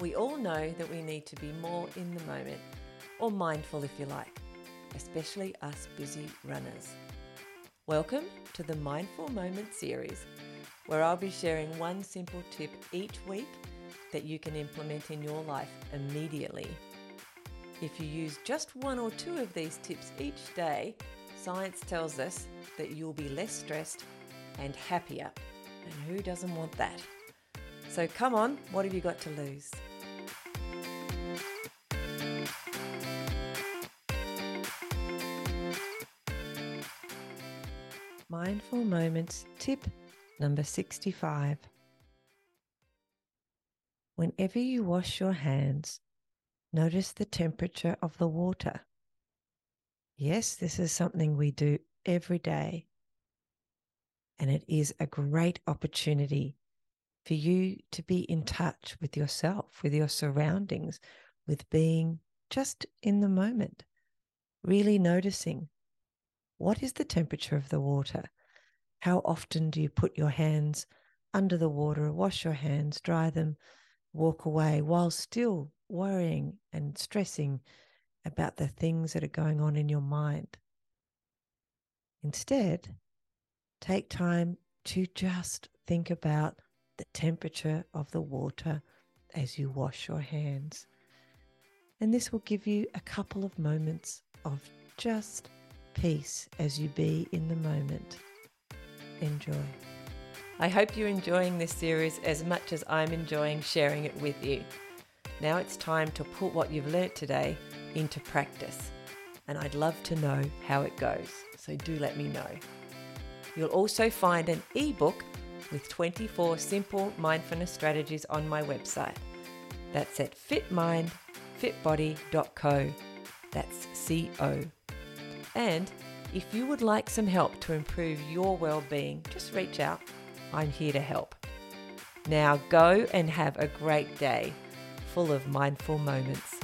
We all know that we need to be more in the moment, or mindful if you like, especially us busy runners. Welcome to the Mindful Moment series, where I'll be sharing one simple tip each week that you can implement in your life immediately. If you use just one or two of these tips each day, science tells us that you'll be less stressed and happier. And who doesn't want that? So come on, what have you got to lose? Mindful Moments tip number 65. Whenever you wash your hands, notice the temperature of the water. Yes, this is something we do every day. And it is a great opportunity for you to be in touch with yourself, with your surroundings, with being just in the moment, really noticing what is the temperature of the water? How often do you put your hands under the water, wash your hands, dry them, walk away while still worrying and stressing about the things that are going on in your mind? Instead, take time to just think about the temperature of the water as you wash your hands. And this will give you a couple of moments of just peace as you be in the moment. Enjoy. I hope you're enjoying this series as much as I'm enjoying sharing it with you. Now it's time to put what you've learnt today into practice, and I'd love to know how it goes, so do let me know. You'll also find an ebook with 24 simple mindfulness strategies on my website. That's at fitmindfitbody.co. That's C O. And if you would like some help to improve your well-being, just reach out. I'm here to help. Now go and have a great day full of mindful moments.